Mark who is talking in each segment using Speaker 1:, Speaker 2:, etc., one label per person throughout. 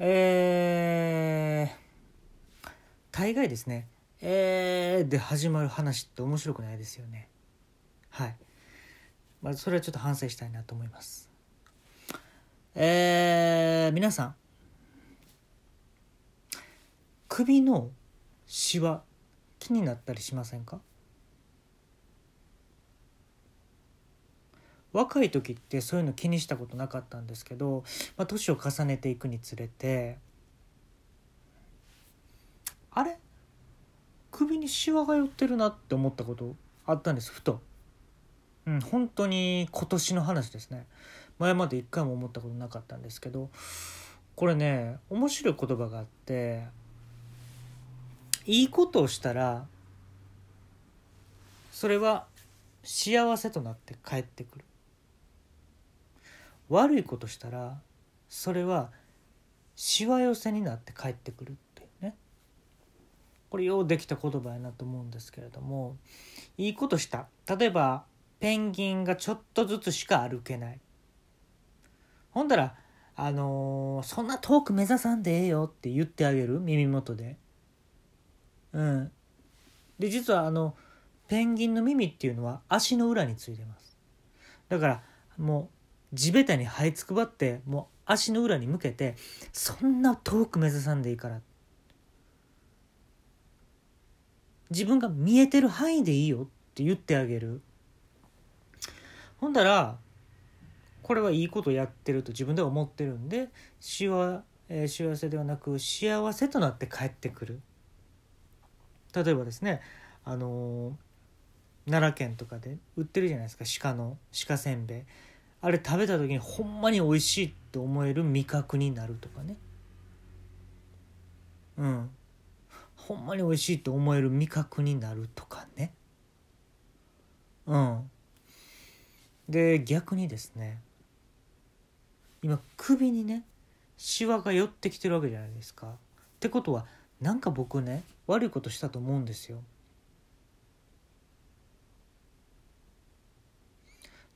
Speaker 1: えー、大概ですね「えー」で始まる話って面白くないですよね。はい、まあ、それはちょっと反省したいなと思います。えー、皆さん。首のシワ気になったりしませんか？若い時ってそういうの気にしたことなかったんですけど、まあ、年を重ねていくにつれてあれ？首にシワが寄ってるなって思ったことあったんですふと。うん、本当に今年の話ですね。前まで一回も思ったことなかったんですけどこれね面白い言葉があっていいことをしたらそれは幸せとなって帰ってくる。悪いことしたらそれはしわ寄せになって帰ってくるっていうね。これようできた言葉やなと思うんですけれどもいいことした。例えばペンギンがちょっとずつしか歩けない。ほんだらあのー、そんな遠く目指さんでええよって言ってあげる？耳元で。うん。で実はあのペンギンの耳っていうのは足の裏についてます。だからもう地べたに這いつくばってもう足の裏に向けてそんな遠く目指さんでいいから。自分が見えてる範囲でいいよって言ってあげる。ほんだらこれはいいことやってると自分では思ってるんで幸,、えー、幸せではなく幸せとなって帰ってくる。例えばですねあのー、奈良県とかで売ってるじゃないですか鹿の鹿せんべい。あれ食べた時にほんまに美味しいって思える味覚になるとかね。うん。ほんまに美味しいと思える味覚になるとかね。うん。で逆にですね今首にねシワが寄ってきてるわけじゃないですか。ってことはなんか僕ね悪いことしたと思うんですよ。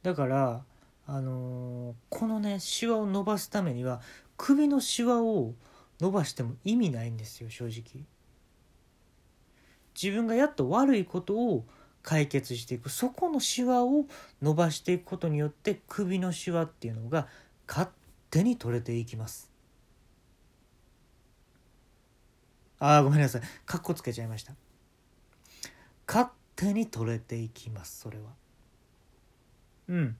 Speaker 1: だからあのー、このねシワを伸ばすためには首のシワを伸ばしても意味ないんですよ正直。自分がやっと悪いことを解決していくそこのシワを伸ばしていくことによって首のシワっていうのが勝手に取れていきます。あーごめんなさい。かっこつけちゃいました。勝手に取れていきますそれは。うん。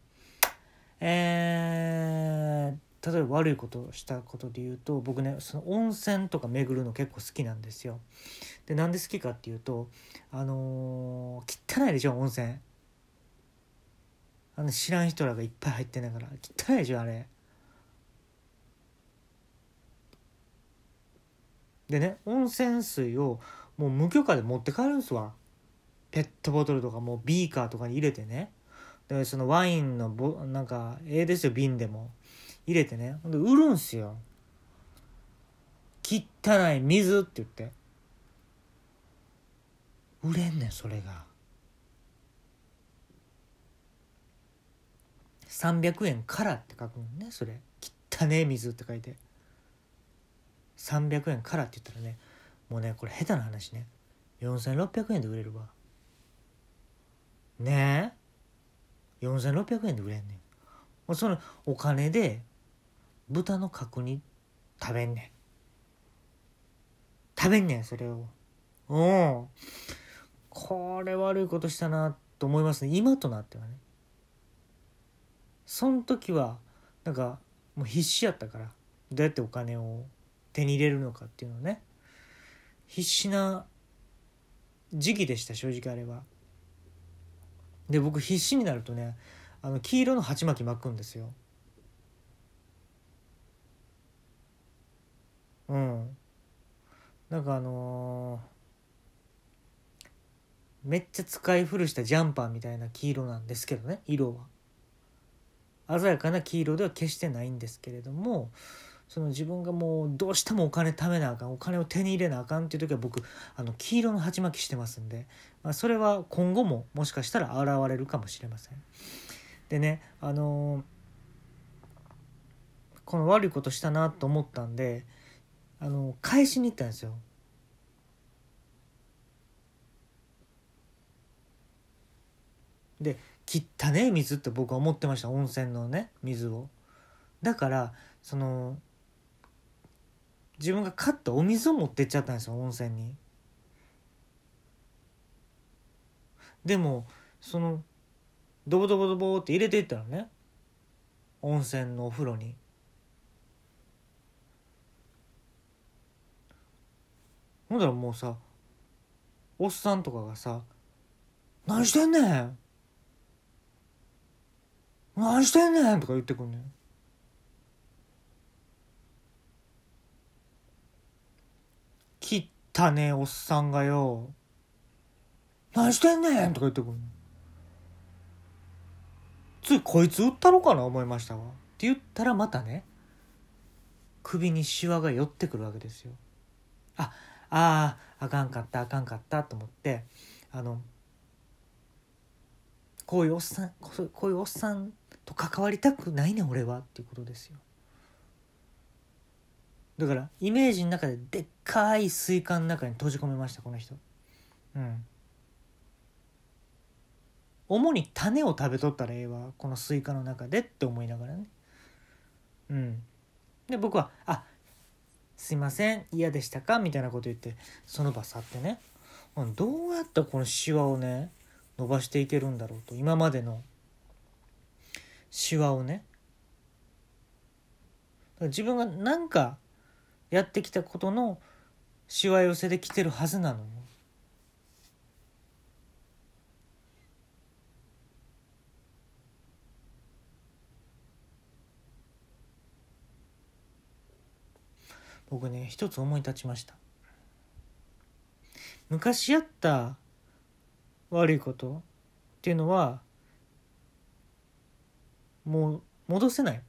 Speaker 1: えー、例えば悪いことをしたことで言うと僕ねその温泉とか巡るの結構好きなんですよ。でなんで好きかっていうとあのー、汚いでしょ温泉。あの知らん人らがいっぱい入ってんだから汚いでしょあれ。でね温泉水をもう無許可で持って帰るんですわ。ペットボトルとかもうビーカーとかに入れてねでそのワインのボなんかええですよ瓶でも。入れてね。ほんで売るんすよ。汚い水って言って。売れんねんそれが。300円からって書くんねそれ。汚ねえ水って書いて。300円からって言ったらねもうねこれ下手な話ね。4600円で売れるわ。ねえ。4600円で売れんねん。そのお金で豚の角煮食べんねん。食べんねんそれを。うん。これ悪いことしたなと思いますね。今となってはね。そん時はなんかもう必死やったから。どうやってお金を手に入れるのかっていうのをね。必死な時期でした正直あれは。で僕必死になるとねあの黄色の鉢巻き巻くんですよ。うん。なんかあのー、めっちゃ使い古したジャンパーみたいな黄色なんですけどね色は。鮮やかな黄色では決してないんですけれどもその自分がもうどうしてもお金貯めなあかんお金を手に入れなあかんっていう時は僕あの黄色の鉢巻きしてますんで、まあ、それは今後ももしかしたら現れるかもしれません。でねあのー、この悪いことしたなと思ったんであの返しに行ったんですよ。で汚ね水って僕は思ってました。温泉のね水を。だからその自分が買ったお水を持ってっちゃったんですよ温泉にでもそのドボドボドボって入れていったらね温泉のお風呂にほんだらもうさおっさんとかがさ「何してんねん何してんねん!」とか言ってくんねん。ったねおっさんがよ「何してんねん!」とか言ってくんねん。ついこいつ売ったろかな思いましたわ。って言ったらまたね首にシワが寄ってくるわけですよ。ああああかんかったあかんかったと思ってあのこういうおっさんこういうおっさんと関わりたくないね俺はっていうことですよだからイメージの中ででっかいスイカの中に閉じ込めましたこの人。うん。主に種を食べとったらええわこのスイカの中でって思いながらね。うん。で僕は「あすいません嫌でしたか?」みたいなこと言ってその場去ってね。どうやったらこのシワをね伸ばしていけるんだろうと今までの。シワをね。自分が何かやってきたことのしわ寄せで来てるはずなのよ。僕ね一つ思い立ちました昔やった悪いことっていうのはもう戻せない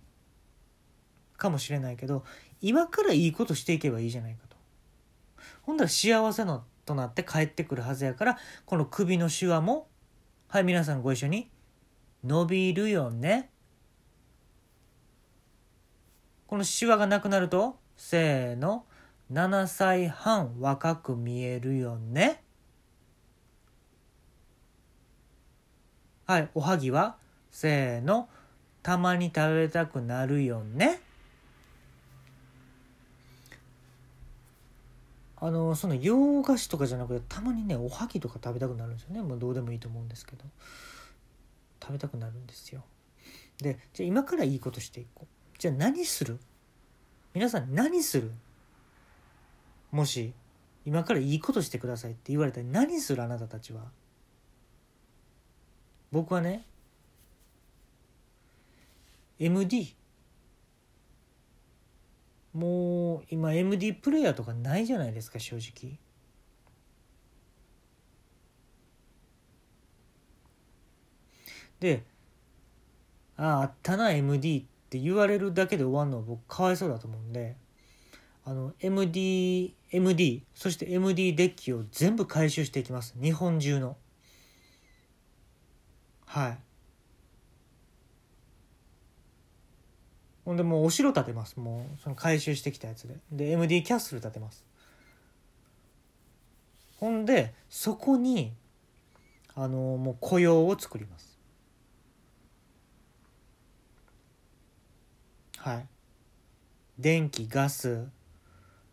Speaker 1: かもしれないけど今からいいことしていけばいいじゃないかと。ほんだら幸せのとなって帰ってくるはずやからこの首のシワもはい皆さんご一緒に伸びるよね。このシワがなくなるとせーの7歳半若く見えるよね。はいおはぎはせーのたまに食べたくなるよね。あのその洋菓子とかじゃなくてたまにねおはぎとか食べたくなるんですよね。もうどうでもいいと思うんですけど。食べたくなるんですよ。でじゃあ今からいいことしていこう。じゃあ何する？皆さん何する？もし今からいいことしてくださいって言われたら何するあなたたちは？僕はね MD もう今 MD プレイヤーとかないじゃないですか正直。であああったな MD って言われるだけで終わるのは僕かわいそうだと思うんであの MD MD そして MD デッキを全部回収していきます。日本中の。はい。ほんでもうお城建てます。もうその回収してきたやつで。で MD キャッスル建てます。ほんでそこにあのもう雇用を作ります。はい。電気ガス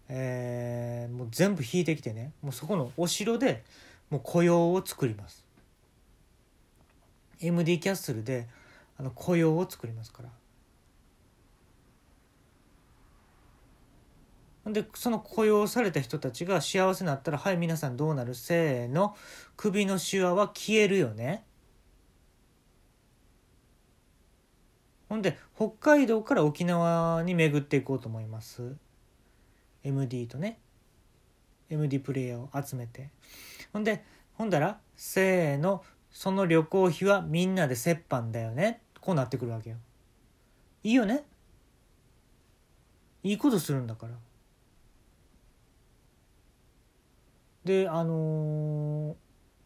Speaker 1: えー、もう全部引いてきてね。もうそこのお城でもう雇用を作ります。MD キャッスルであの雇用を作りますから。でその雇用された人たちが幸せになったらはい皆さんどうなる？せーの首のシワは消えるよねほんで北海道から沖縄に巡っていこうと思います。MD とね。MD プレイヤーを集めて。ほんでほんだらせーのその旅行費はみんなで折半だよねこうなってくるわけよ。いいよね？いいことするんだから。であのー、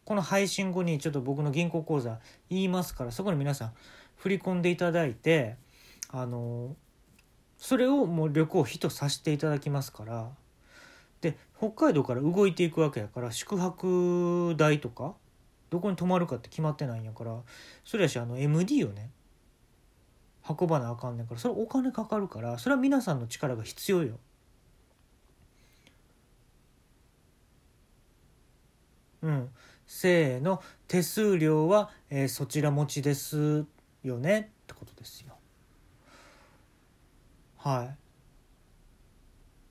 Speaker 1: この配信後にちょっと僕の銀行口座言いますからそこに皆さん振り込んでいただいてあのー、それをもう旅行費とさせていただきますからで北海道から動いていくわけやから宿泊代とかどこに泊まるかって決まってないんやからそれやしあの MD をね運ばなあかんねんからそれお金かかるからそれは皆さんの力が必要よ。うん、せーの。手数料は、えー、そちら持ちですよね。ってことですよ。はい。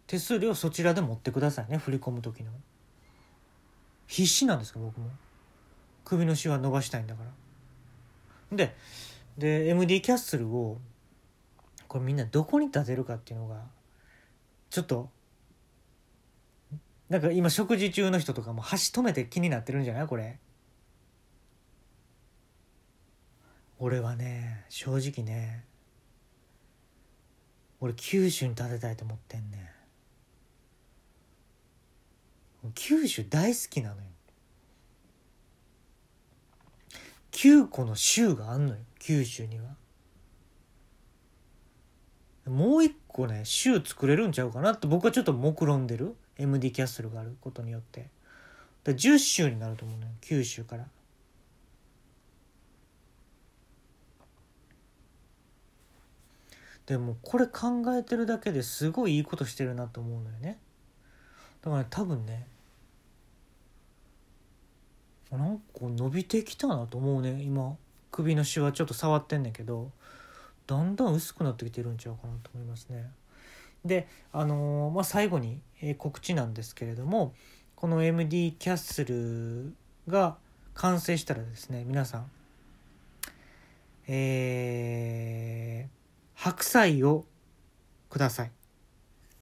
Speaker 1: 手数料そちらで持ってくださいね。振り込む時の。必死なんですか僕も。首のシワ伸ばしたいんだから。でで MD キャッスルをこれみんなどこに立てるかっていうのがちょっとなんか今食事中の人とかも箸止めて気になってるんじゃない？これ。俺はね正直ね俺九州に建てたいと思ってんね九州大好きなのよ。9個の州があんのよ九州には。もう一個ね州作れるんちゃうかなって僕はちょっと目論んでる。MD キャッスルがあることによって。で10州になると思うのよ九州から。でもこれ考えてるだけですごいいいことしてるなと思うのよね。だから、ね、多分ねなんか伸びてきたなと思うね。今首のシワちょっと触ってんねんけど。だんだん薄くなってきてるんちゃうかなと思いますね。であのー、まあ最後に、え、告知なんですけれどもこの MD キャッスルが完成したらですね皆さんえー白菜をください。